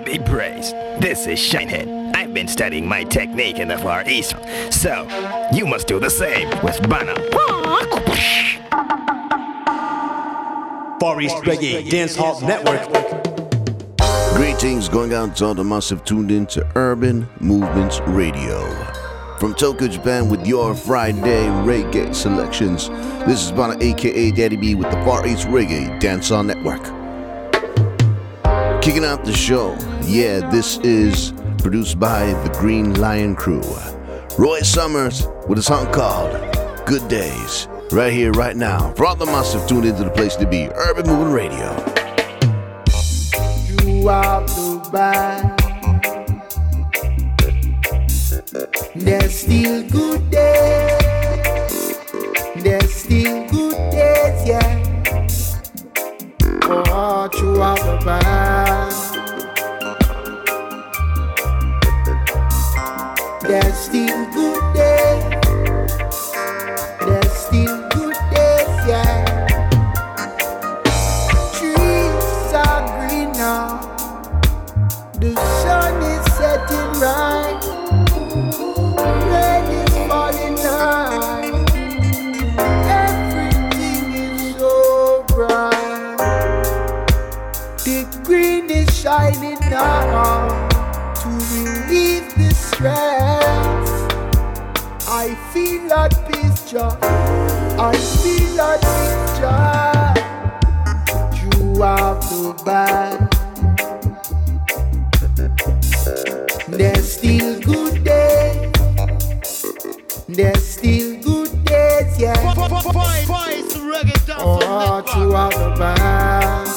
to be praised. This is Shinehead. I've been studying my technique in the Far East, so you must do the same with Bana. Far East Reggae Dance Hall Network. Greetings going out to all the massive tuned in to Urban Movements Radio. From Tokyo, Japan, with your Friday reggae selections, this is Bana aka Daddy B with the Far East Reggae Dancehall Network. Kicking out the show, yeah, this is produced by the Green Lion Crew. Roy Summers with a song called Good Days, right here, right now. For all the massive tuned into the place to be, Urban Movement Radio. The bad. There's still good days. There's still good days, yeah. Oh, you are the bad. There's still good to relieve the stress. I feel at peace, joy. I feel at peace, joy. You are the bad. There's still good days. There's still good days, yeah. Oh, you are the bad.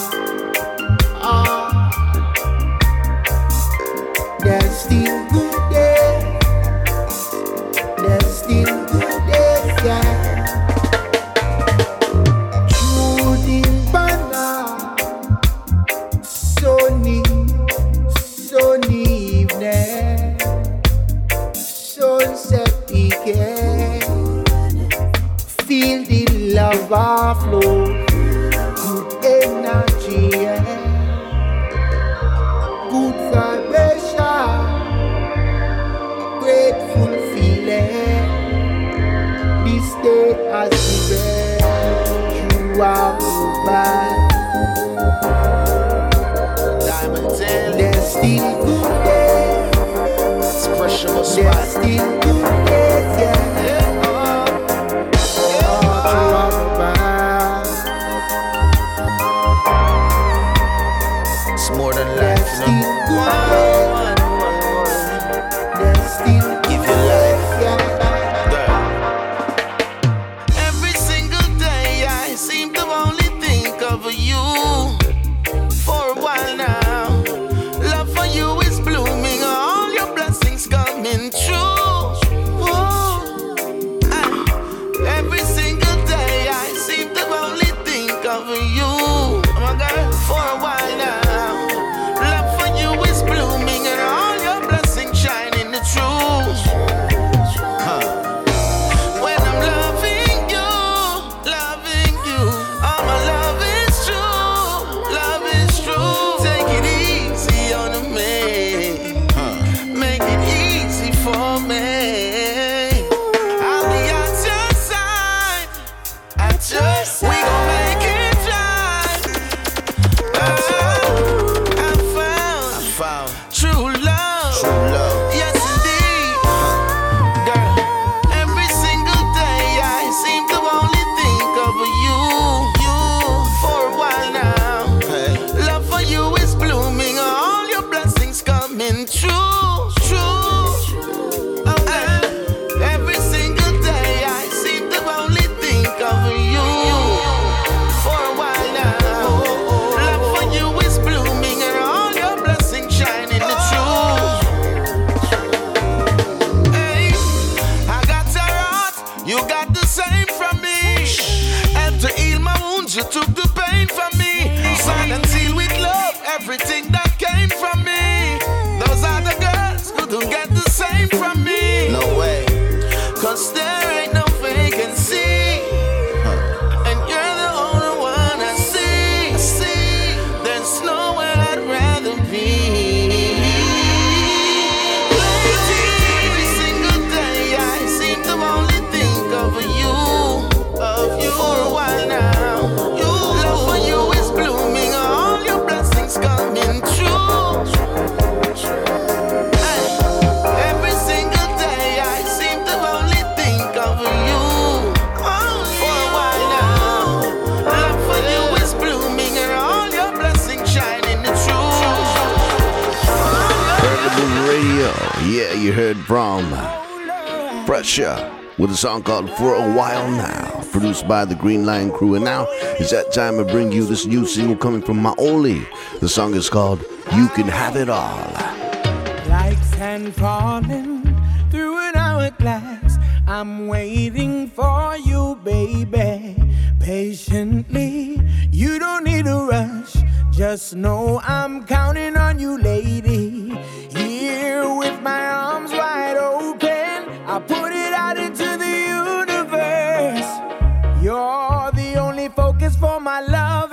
with a song called For a While Now, produced by the Green Lion Crew. And now it's that time to bring you this new single coming from Maoli. The song is called You Can Have It All. Like sand falling through an hourglass, I'm waiting for you, baby. Patiently, you don't need to rush. Just know I'm counting on you, lady. Here with my arms wide open, I put it out. for my love.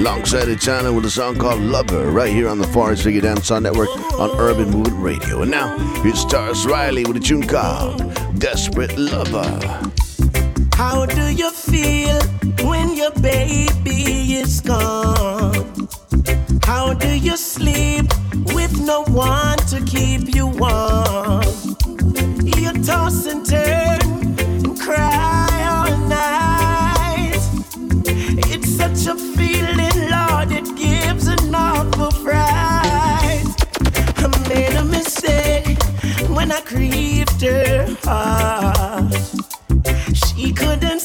alongside channel with a song called Lover, right here on the Far East Reggae Dancehall Network on Urban Movement Radio. And now, here's Tarrus Riley with a tune called Desperate Lover. How do you feel when your baby is gone? How do you sleep with no one to keep you warm? You toss and turn grieved her heart. She couldn't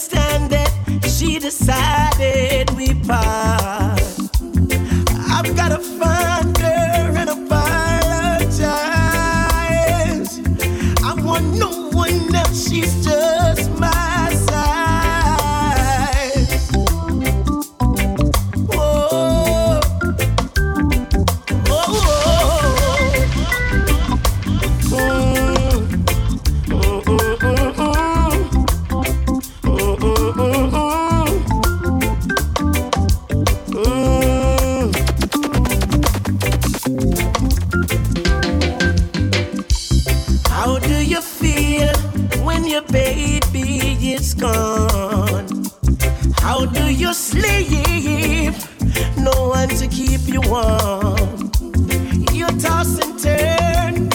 keep you. Toss and turn,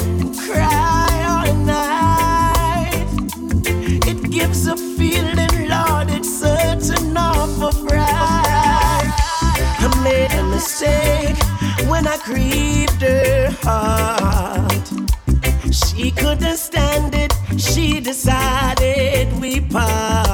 cry all night. It gives a feeling, Lord, it's such an awful fright. I made a mistake when I grieved her heart. She couldn't stand it, she decided we part.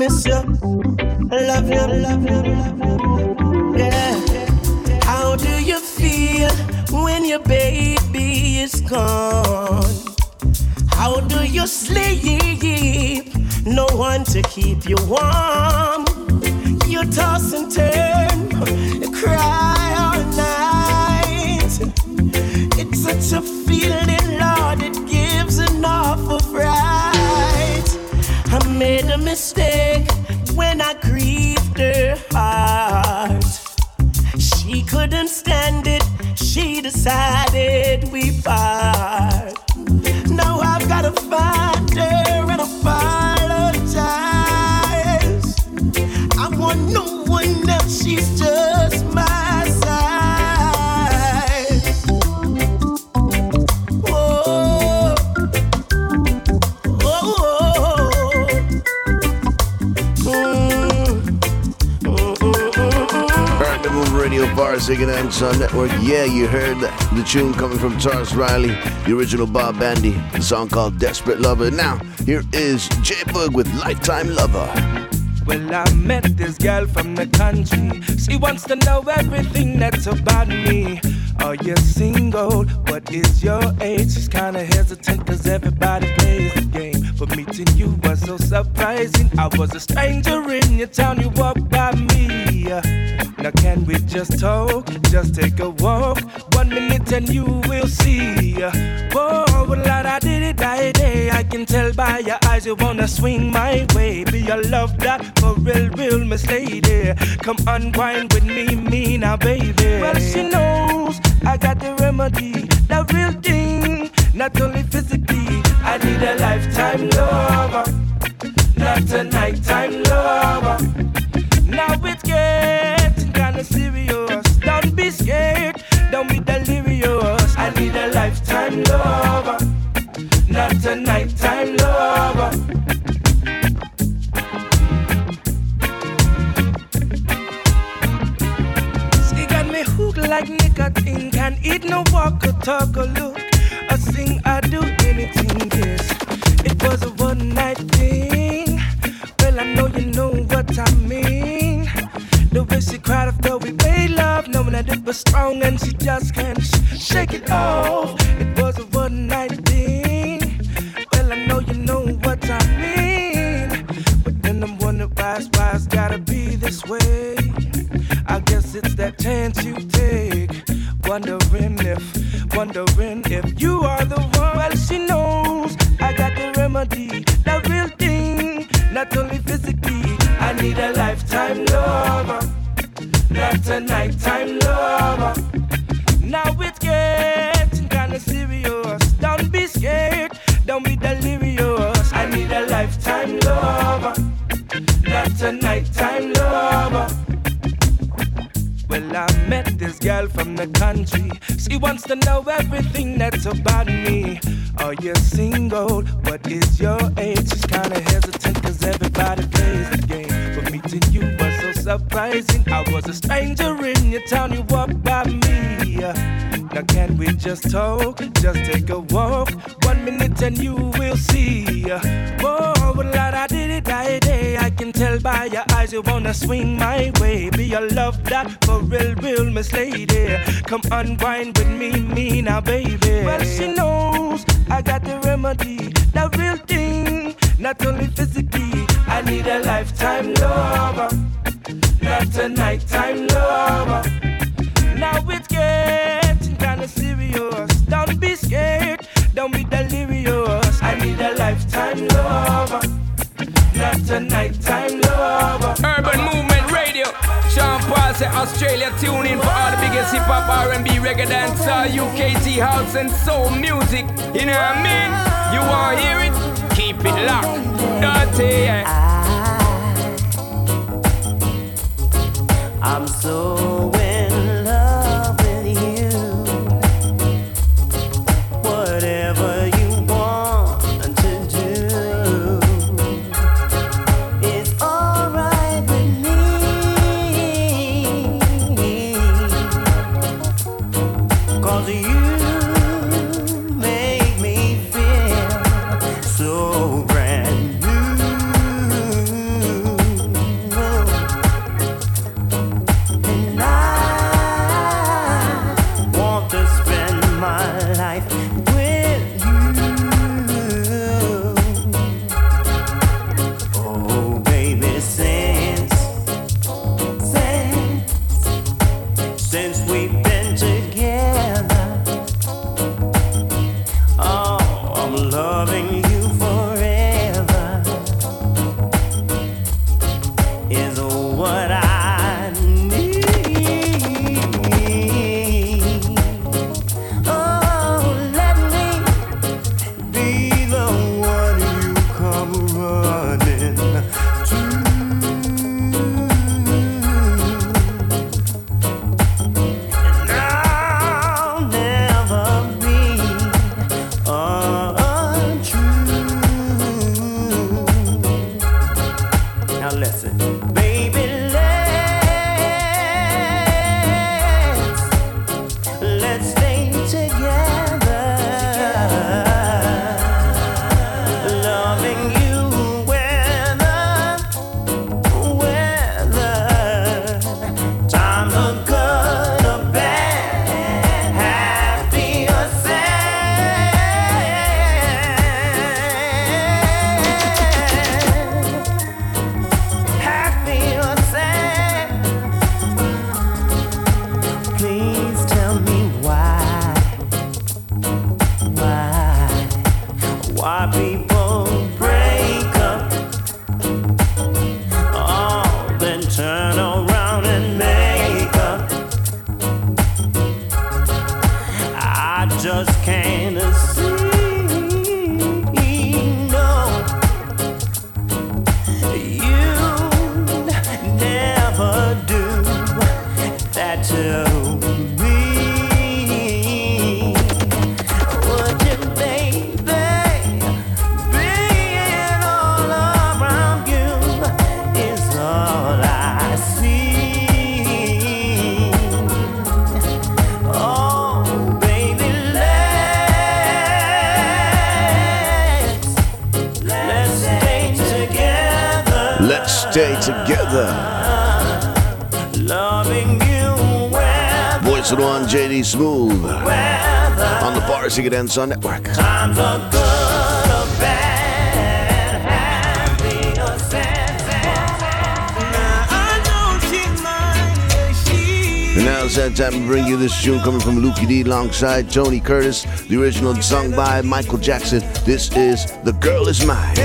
Miss you, love you, love you, love you. Yeah. How do you feel when your baby is gone? How do you sleep? No one to keep you warm. You toss and turn, cry Far East Reggae Dancehall Network. Yeah, you heard the tune coming from Tarrus Riley, the original Bob Bandy, the song called Desperate Lover. Now, here is J Boog with Lifetime Lover. Well, I met this girl from the country. She wants to know everything that's about me. Are you single? What is your age? She's kinda hesitant cause everybody plays the game. But meeting you was so surprising. I was a stranger in your town, you walked by me. Now can we just talk? Just take a walk. One minute and you will see. Whoa, well, I did it that day. I can tell by your eyes you wanna swing my way. Be your love that for real, real, Miss Lady. Come unwind with me, me now, baby. Well, she knows I got the remedy, the real thing. Not only physically, I need a lifetime lover, not a nighttime lover. Lifetime lover, not a nighttime lover. She got me hooked like nicotine. Can't eat no walk or talk or look. I sing, I do anything, yes. That it was strong and she just can't sh- shake it off. It was a one night thing. Well, I know you know what I mean. But then I'm wondering why, why it's gotta be this way. I guess it's that chance you take. Wondering if, wondering if you are the one. Well, she knows I got the remedy, the real thing. Not only physically, I need a lifetime lover, not a nighttime lover. Now it's getting kinda serious. Don't be scared, don't be delirious. I need a lifetime lover, not a nighttime lover. Well, I met this girl from the country. She wants to know everything that's about me. Are you single? What is your age? She's kinda hesitant cause everybody plays the game. But meeting you surprising. I was a stranger in your town, you walked by me. Now can we just talk? Just take a walk. One minute and you will see. Oh, Whoa, well, I did it right day. I can tell by your eyes you wanna swing my way. Be your love that for real, real, Miss Lady. Come unwind with me, me now, baby. Well, she knows I got the remedy, the real thing. Not only physically, I need a lifetime lover, not a nighttime lover. Now it's getting kinda serious. Don't be scared, don't be delirious. I need a lifetime lover, not a nighttime lover. Urban Movement Radio. Sean Paul Australia tune in for all the biggest hip hop, R&B, reggae, dancehall, UKT house and soul music. You know what I mean? You wanna hear it? Keep it locked. Dirty. Yeah. I'm so Music and Enzo Network. Times are good or bad, happy or sad, sad, sad. Now it's that time to bring you this tune coming from Lukie D alongside Tony Curtis, the original sung by Michael Jackson. This is The Girl Is Mine.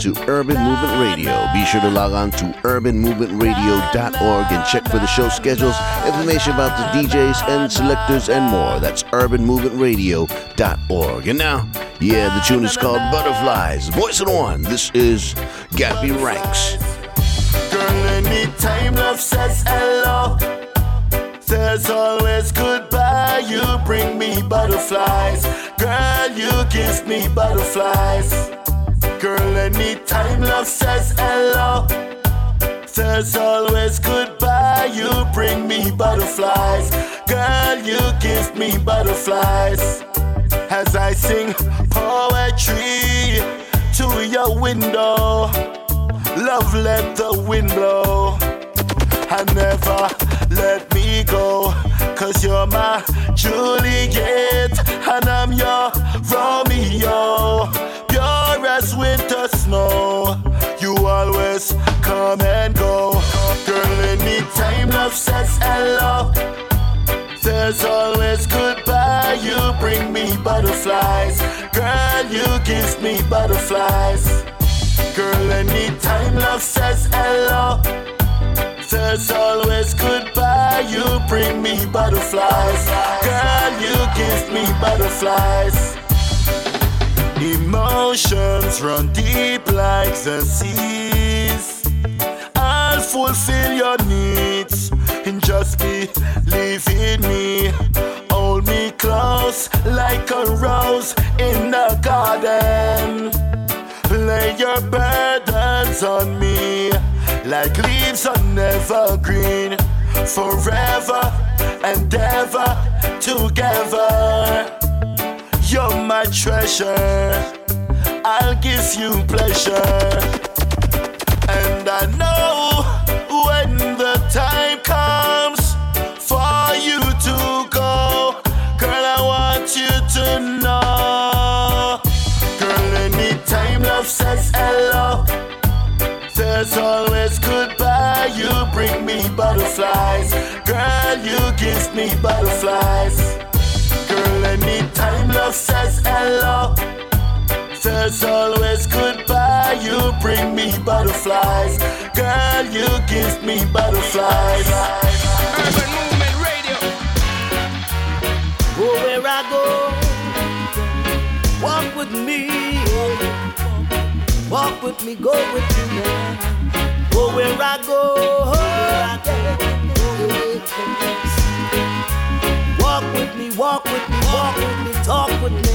to Urban Movement Radio. Be sure to log on to urbanmovementradio.org and check for the show schedules, information about the DJs and selectors, and more. That's urbanmovementradio.org. And now, yeah, the tune is called Butterflies. Voice of One, This is Gappy Ranks. Girl, anytime love says hello, there's always goodbye. You bring me butterflies. Girl, you give me butterflies. Girl, anytime love says hello, there's always goodbye. You bring me butterflies. Girl, you give me butterflies. As I sing poetry to your window, love let the wind blow. I never let me go, cause you're my Juliet, and I'm your Romeo. As winter snow. You always come and go. Girl, anytime love says hello. There's always goodbye. You bring me butterflies. Girl, you give me butterflies. Girl, anytime love says hello. There's always goodbye. You bring me butterflies. Girl, you give me butterflies. Emotions run deep like the seas. I'll fulfill your needs and just believe in me. Hold me close like a rose in the garden. Lay your burdens on me like leaves on evergreen. Forever and ever together. You're my treasure. I'll give you pleasure. And I know when the time comes for you to go, girl, I want you to know. Girl, anytime love says hello, there's always goodbye. You bring me butterflies. Girl, you give me butterflies. Says hello, there's always goodbye. You bring me butterflies. Girl, you give me butterflies. Urban Movement Radio. Go where I go, walk with me. Walk with me, go with me now. Go where I go. Walk with me, walk with me, walk with me, talk with me.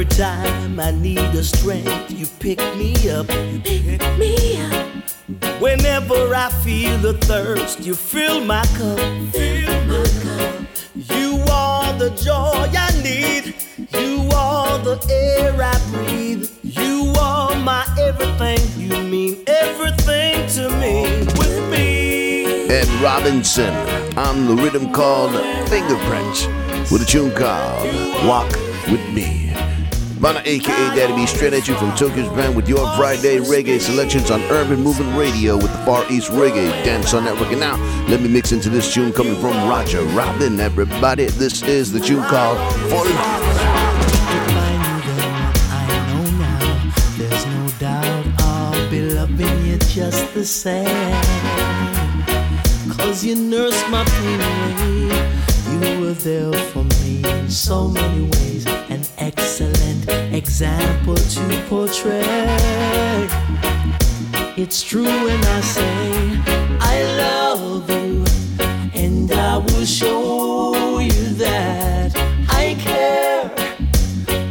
Every time I need a strength, you pick me up. You pick me up. Whenever I feel the thirst, you fill my cup. Fill my cup. You are the joy I need. You are the air I breathe. You are my everything. You mean everything to me. With me. Ed Robinson on the rhythm called Fingerprints with a tune called Walk With Me. Bana aka Daddy B straight at you from Tokyo's band with your Friday reggae selections on Urban Movement Radio with the Far East Reggae Dancehall Network. And now let me mix into this tune coming from Roger Robin. Everybody, this is the tune called For There's no doubt I'll be loving you just the same. Cause you nursed my pain away. You were there for me in so many ways. Example to portray. It's true when I say I love you, and I will show you that I care.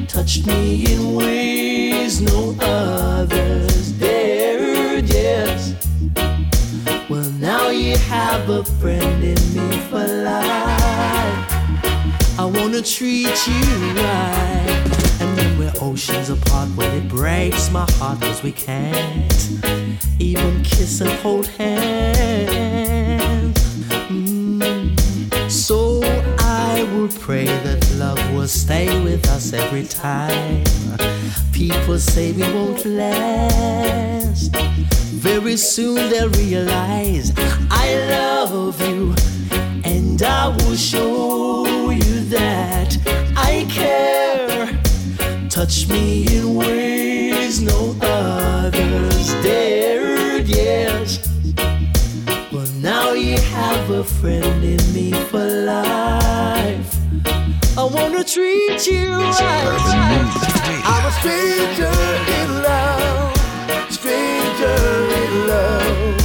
Touched me in ways no others dared, yes. Well, now you have a friend in me for life. I wanna treat you right. When we're oceans apart, well, it breaks my heart cause we can't even kiss and hold hands. Mm. So I would pray that love will stay with us every time. People say we won't last. Very soon they'll realize I love you, and I will show you that I care. Touch me in ways no others dared, yes. Well, now you have a friend in me for life. I wanna treat you right. I'm a stranger in love, stranger in love, stranger in love.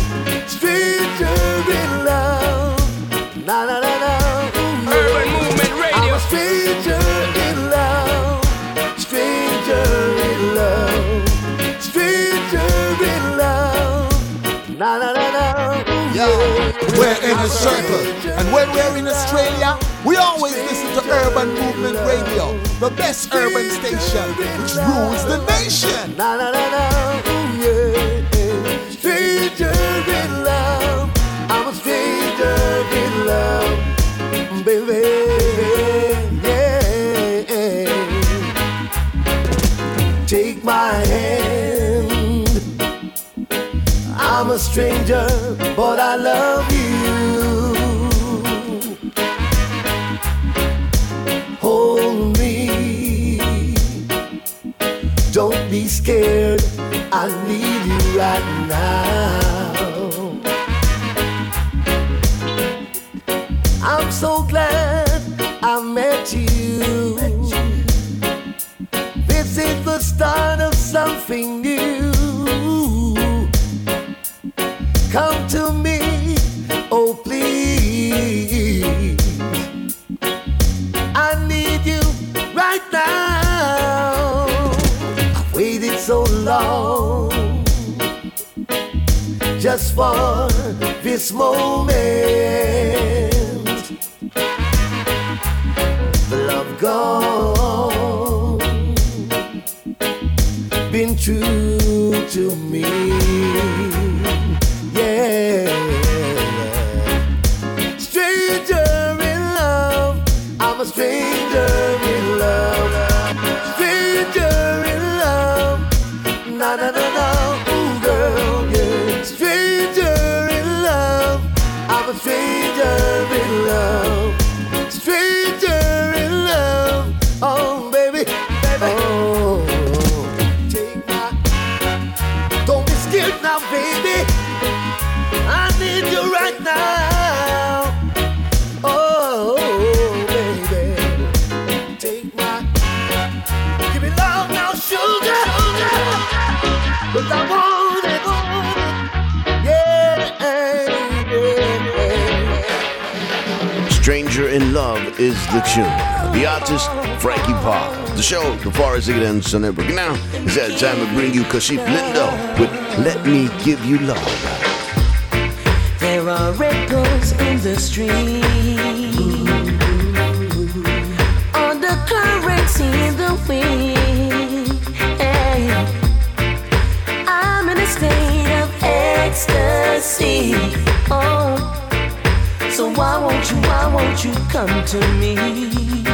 we're in a circle. And when we're in Australia, we always listen to Urban Movement Radio, the best urban station which rules the nation. Na, na, na, na. Yeah. Stranger in love, I'm a stranger in love, baby. Yeah. Take my hand. I'm a stranger, but I love you. right. is the tune. The artist, Frankie Paul. The show, the Forest ever Network. Now, it's that time to bring you Kashif Lindo with Let Me Give You Love. There are ripples in the stream. On the currents in the wind. I'm in a state of ecstasy. Oh, so why won't you, why won't you come to me?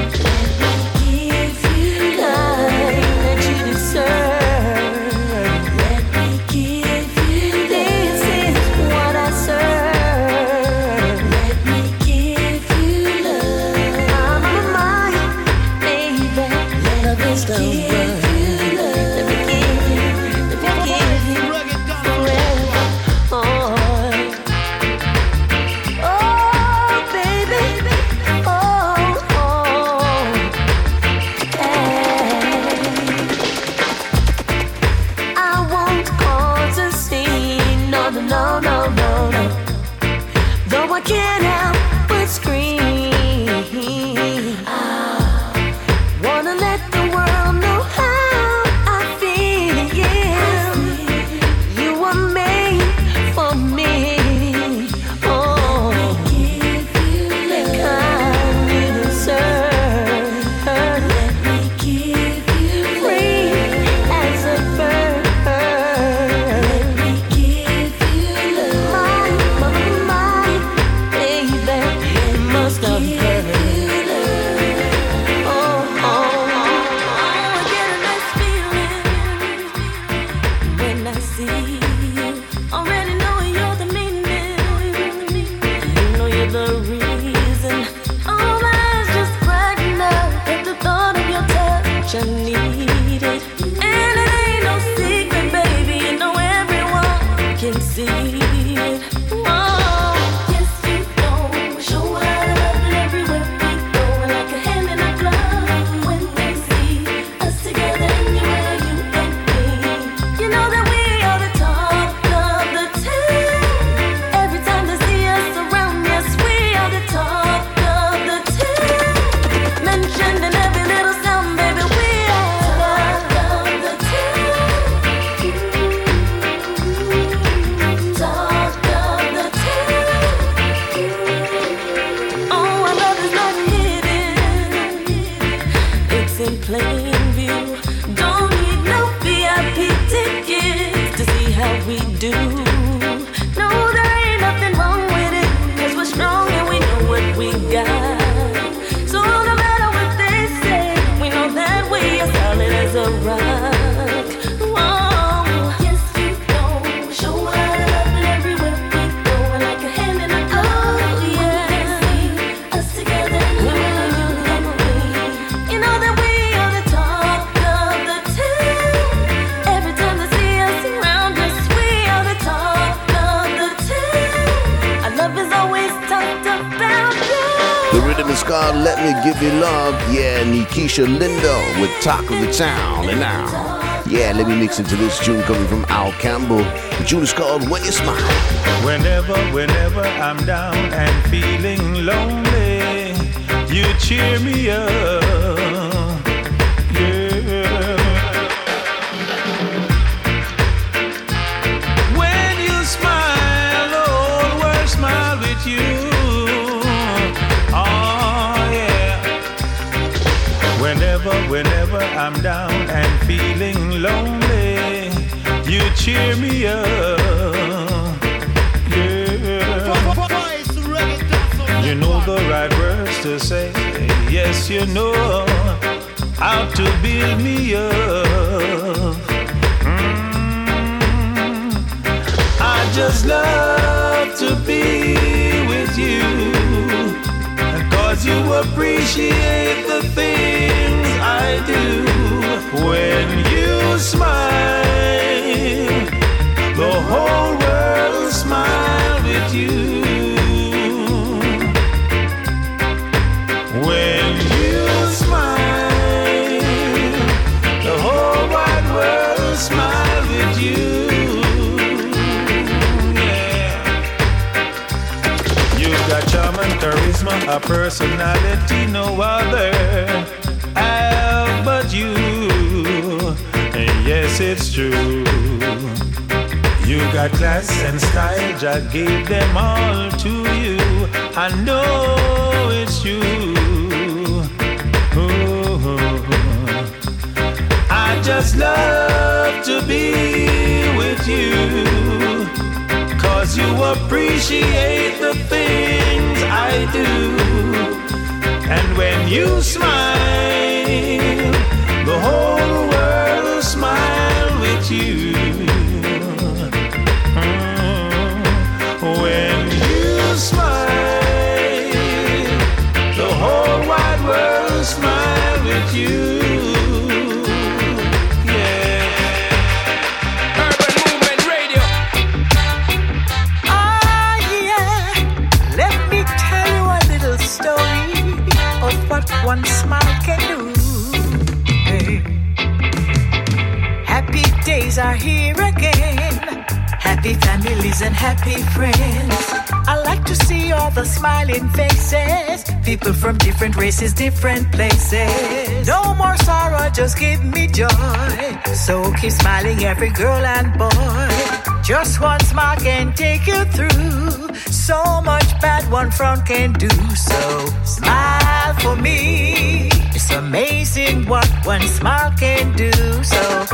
Rhythm is called Let Me Give You Love. Yeah, Nikisha Lindo with Talk of the Town. And now, yeah, let me mix into this tune coming from Al Campbell. The tune is called When You Smile. Whenever, whenever I'm down and feeling lonely, you cheer me up. Feeling lonely, you cheer me up. Yeah. You know the right words to say. Yes, you know how to build me up. Mm. I just love to be with you. Cause you appreciate the things I do. When you smile, the whole world smile with you. A personality no other have but you. And yes, it's true. You got class and style, Jah gave them all to you. I know it's you. Ooh. I just love to be with you. Cause you appreciate the things I do. You smile, and happy friends. I like to see all the smiling faces. People from different races, different places. No more sorrow, just give me joy. So keep smiling, every girl and boy. Just one smile can take you through. So much bad one front can do. So smile for me. It's amazing what one smile can do. So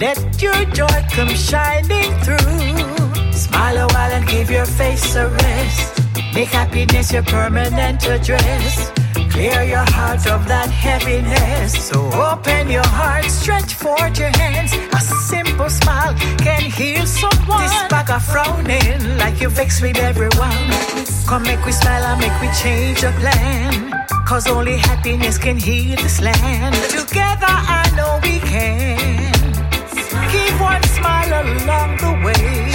let your joy come shining through. Smile a while and give your face a rest. Make happiness your permanent address. Clear your heart of that heaviness. So open your heart, stretch forth your hands. A simple smile can heal someone. This bag of frowning, like you vex with everyone. Come make we smile and make we change the plan. Cause only happiness can heal this land. Together I know we can. Keep one smile along the way.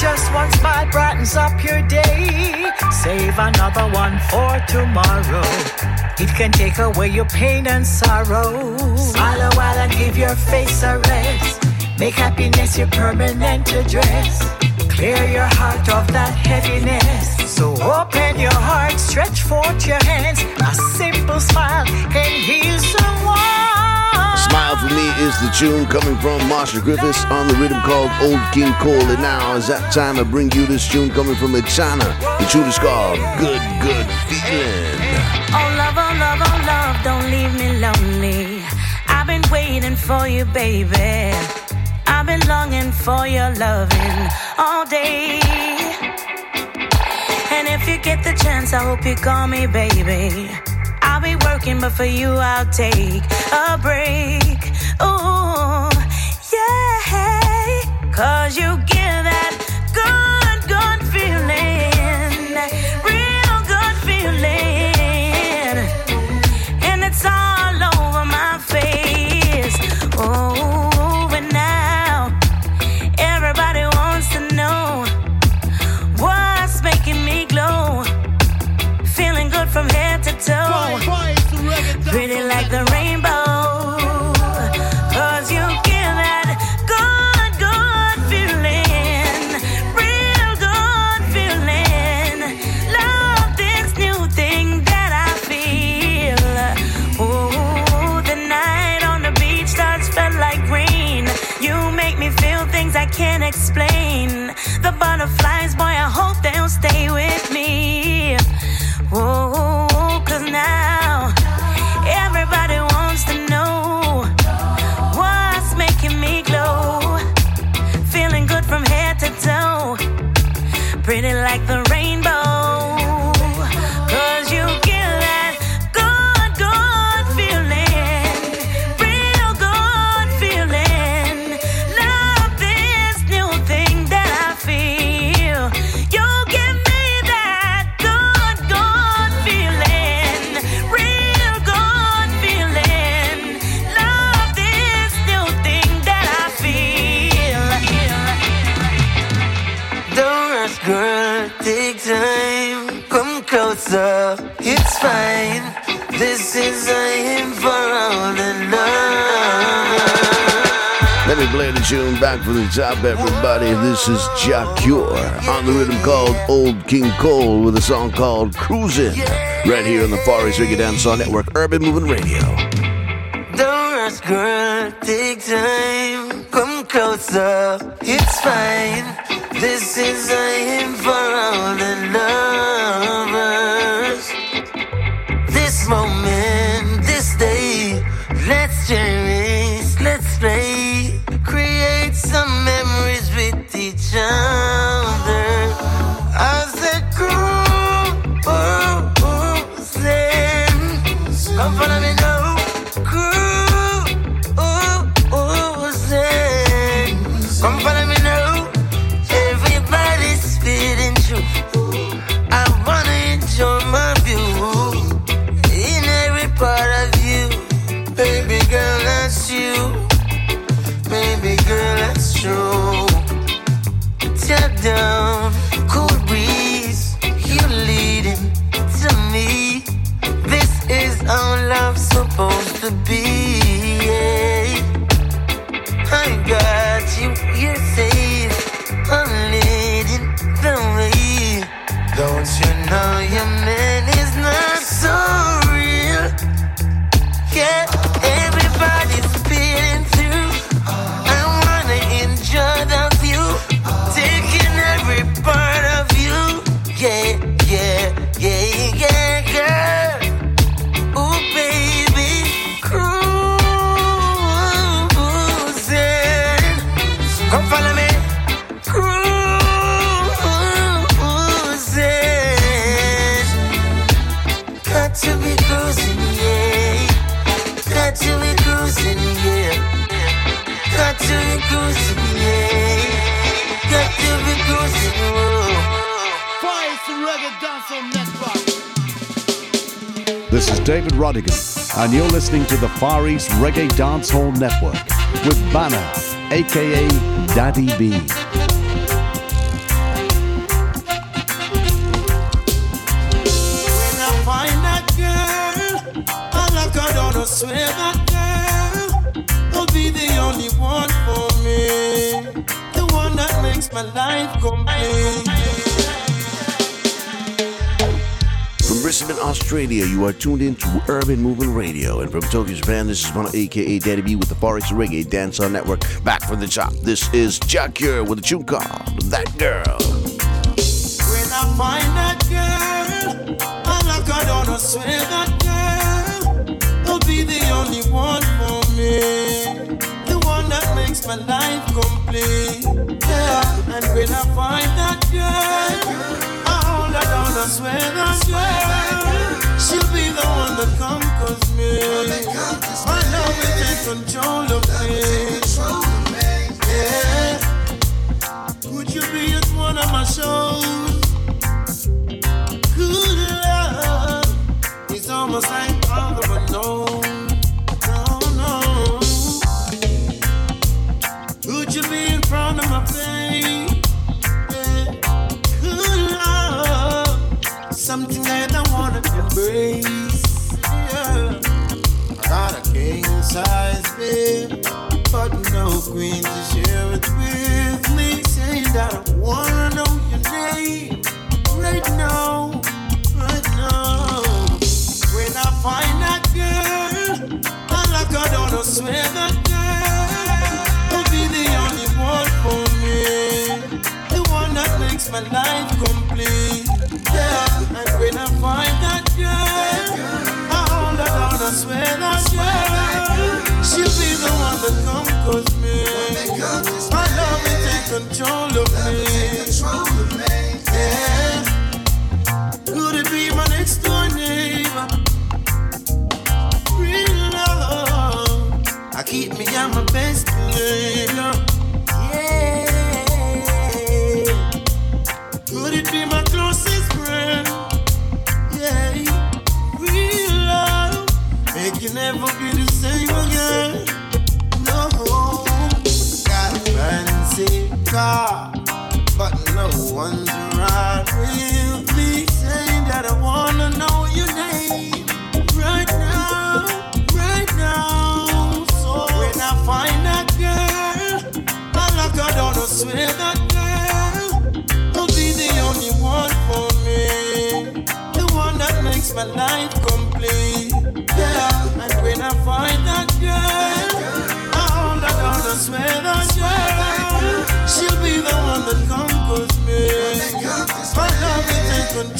Just one smile brightens up your day. Save another one for tomorrow. It can take away your pain and sorrow. Smile a while and give your face a rest. Make happiness your permanent address. Clear your heart of that heaviness. So open your heart, stretch forth your hands. A simple smile can heal someone. Smile for Me is the tune coming from Marcia Griffiths on the rhythm called Old King Cole. And now is that time I bring you this tune coming from Echana. The tune is called Good, Good Feeling. Oh, love, oh, love, oh, love, don't leave me lonely. I've been waiting for you, baby. I've been longing for your loving all day. And if you get the chance, I hope you call me, baby. I'll be working, but for you, I'll take a break. Ooh, yeah. Cause you give that good, like the Tune back from the top, everybody. This is Jah Cure on the rhythm called Old King Cole with a song called Cruisin'. Right here on the Far East Reggae Dancehall Network, Urban Movement Radio. Don't rush, girl, take time. Come closer, it's fine. This is I am for all the lovers. To be. Rodigan, and you're listening to the Far East Reggae Dancehall Network with Banner, aka Daddy B. Australia, you are tuned in to Urban Movement Radio. And from Tokyo, Japan, this is Mono aka Daddy B with the Far East Reggae Dancehall Network. Back from the top, this is Jah Cure with a tune called That Girl. When I find that girl, I like her down, I swear that girl will be the only one for me. The one that makes my life complete. Yeah, and when I find that girl, down, I swear that girl, she'll be the one that conquers me. My love will take control of me. Yeah. Would you be at one of my shows? Good love is almost like queen to share it with me. Saying that I wanna know your name right now, right now. When I find that girl, I like her down, I swear that girl will be the only one for me. The one that makes my life complete. Yeah, and when I find that girl, I hold her down, I swear that girl, the one that conquers me. My love will take control of me. Could it be my next door neighbor? Real love, I keep me on my best behavior.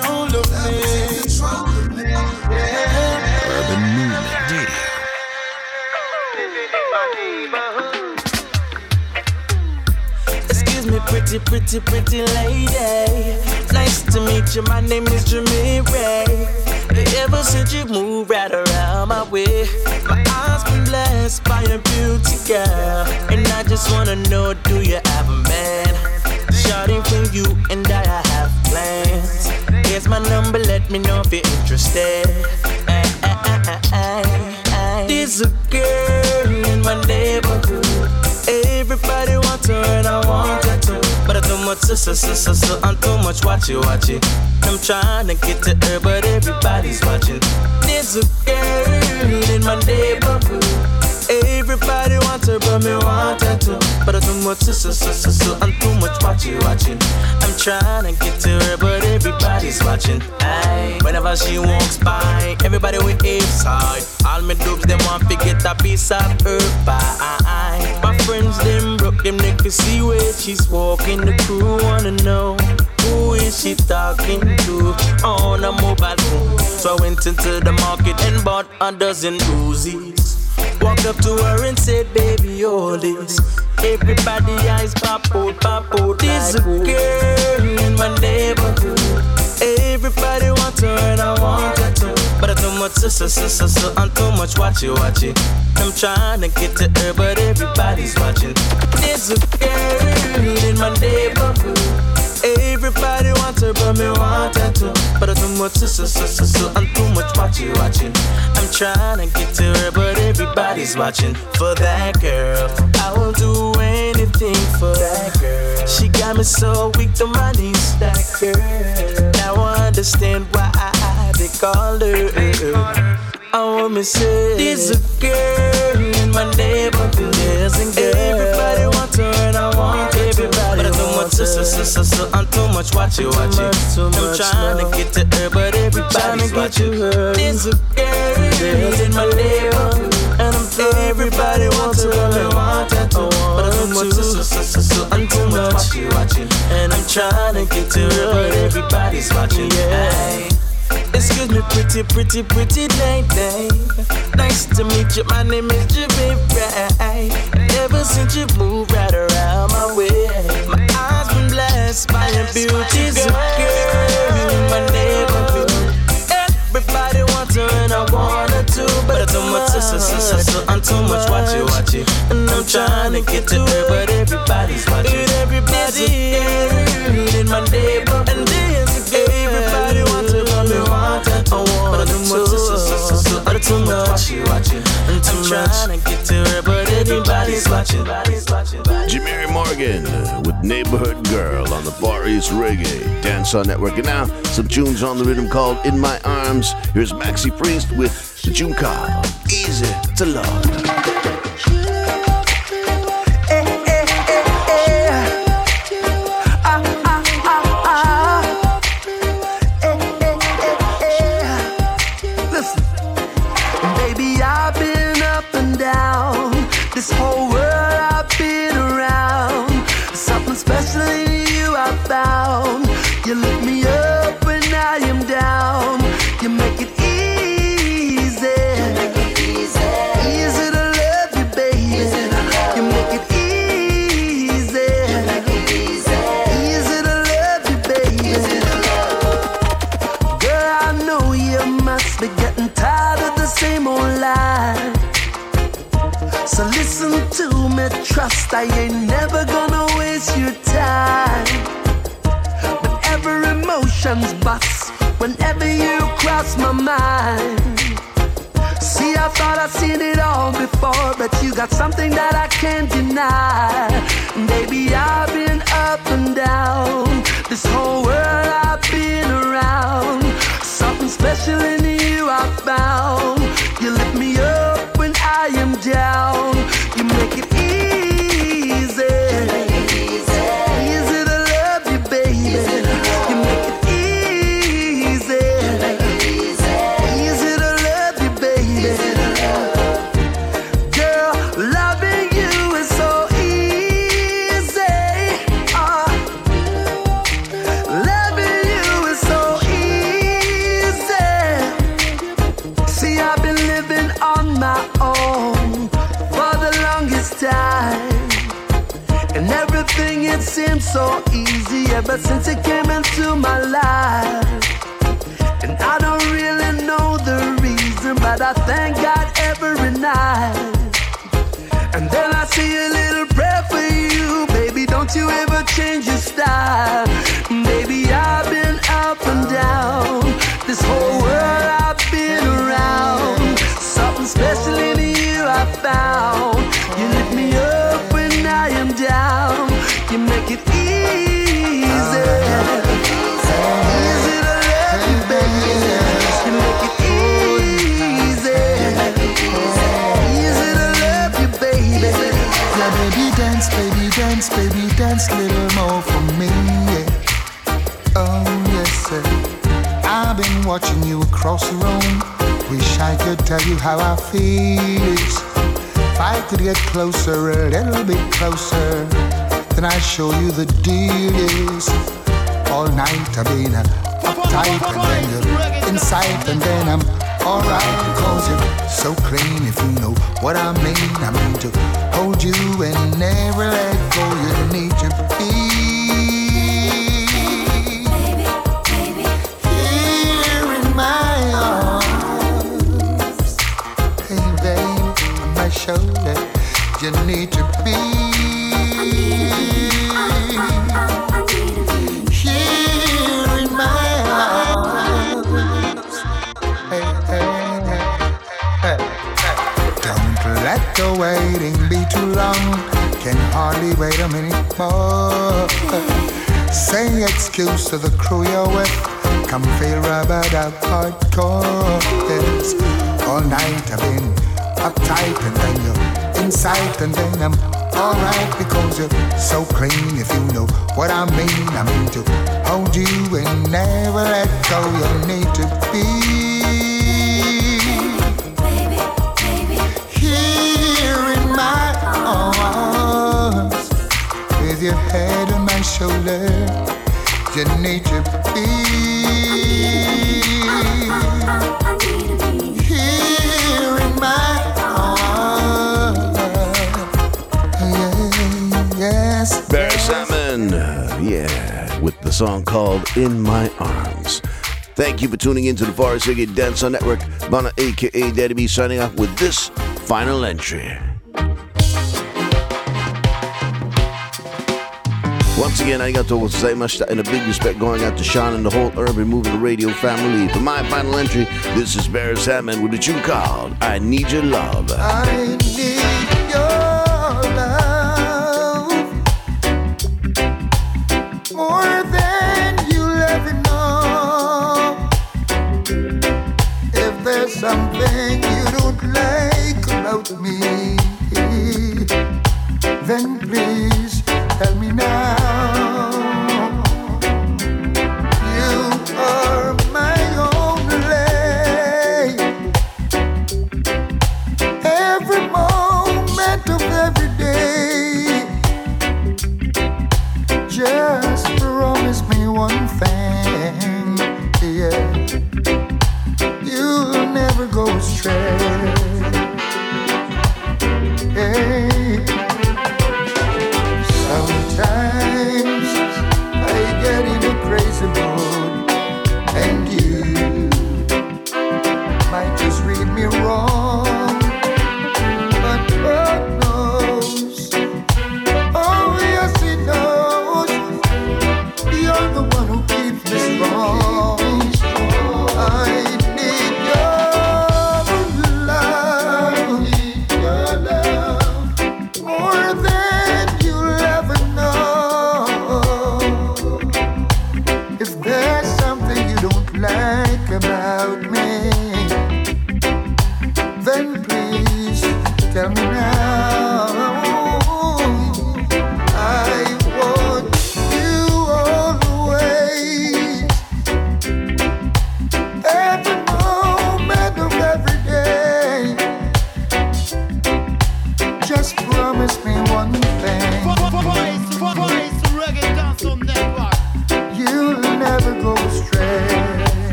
Control of me. Urban Movement Radio. Excuse me, pretty, pretty, pretty lady. Nice to meet you. My name is Jimmy Ray. Ever since you moved right around my way, my eyes been blessed by a beauty girl. And I just wanna know, do you have a man? Shouting for you, and I I have plans. Here's my number, let me know if you're interested. Ay, ay. There's a girl in my neighborhood. Everybody wants her and I want her too. But I too much, so, so, I'm too much, watch it, watch it. I'm trying to get to her, but everybody's watching. There's a girl in my neighborhood. Everybody wants her, but me want her too. But I too much, so, so, so, so, I'm too much, watch it, watching. I'm trying to get to her, but everybody's watching. Aye. Whenever she walks by, everybody with ear side. All me dubs, them want to get a piece of her pie. My friends, them broke them, they can see where she's walking. The crew wanna know who is she talking to on a mobile phone. So I went into the market and bought a dozen Uzis. Walked up to her and said, baby, all this. Everybody eyes pop out, pop out. This a girl in my neighborhood. Everybody wants her and I want her too. But I too much, so, so, so, so, so, I'm too much, watch it, watch it. I'm trying to get to her, but everybody's watching. There's a girl in my neighborhood. Everybody wants her, but me want her too. But I too much, so, so, so, so, so, I'm too much, watch it, watching. I'm trying to get to her, but everybody's watching. For that girl, I will do anything for that girl. She got me so weak my knees, that girl. Now I understand why I, I they call her. I want me say this a girl in my neighborhood. There's a girl Everybody wants her and I want everybody But I too much, so, so, so, so, I'm too much, watch it, watch it. I'm trying to get to her but everybody's watching. There's a girl in my neighborhood. And I'm everybody wants her. and I want her too. But I too much, so, so, so, so, so I'm too much, watch it, watch it. And I'm trying to get to her but everybody's watching, yeah Excuse me, pretty, pretty, pretty lady. Nice to meet you. My name is Jimmy Ray. Ever since you moved right around my way, my eyes been blessed by your beauty, girl. in my neighborhood. Everybody wants her and I want her too, but I too much, so, so, so, so, I'm too much, watch it, watch it. And I'm trying to get to her, but everybody's watching. Everybody in my neighborhood, Too, so, so, so, so, I'm too much, I'm trying to get to her, but everybody's watching. Jimmy Morgan uh, with Neighborhood Girl on the Far East Reggae Dancehall Network. And now, some tunes on the rhythm called In My Arms. Here's Maxi Priest with the called Easy to Love. Something that I can't deny. And everything it seems so easy ever since it came into my life. And I don't really know the reason, but I thank God every night. And then I see a little prayer for you, baby. Don't you ever change your style, baby. I've been up and down. This whole world I've been around. Something special in you I found. Dance, baby, dance, baby, dance a little more for me. Yeah. Oh, yes, sir. I've been watching you across the room. Wish I could tell you how I feel. If I could get closer, a little bit closer, then I'd show you the deal is. All night I've been uptight and then you're inside and then I'm alright because you're so clean if you know what I mean. I mean to hold you and never let go. You need to be the waiting be too long. Can hardly wait a minute more. Say excuse to the crew you're with. Come feel rubbered up hardcore. Yes. All night I've been uptight and then you're inside and then I'm alright because you're so clean if you know what I mean. I mean to hold you and never let go. You need to be your head on my shoulder. You need to be yes. Hammond, yeah, with the song called In My Arms. Thank you for tuning in to the Far East Reggae Dance Network. Bana aka Daddy B signing off with this final entry. Once again, arigato gozaimashita, and a big respect going out to Sean and the whole Urban Movement Radio family. For my final entry, this is Beres Hammond with a tune called I Need Your Love.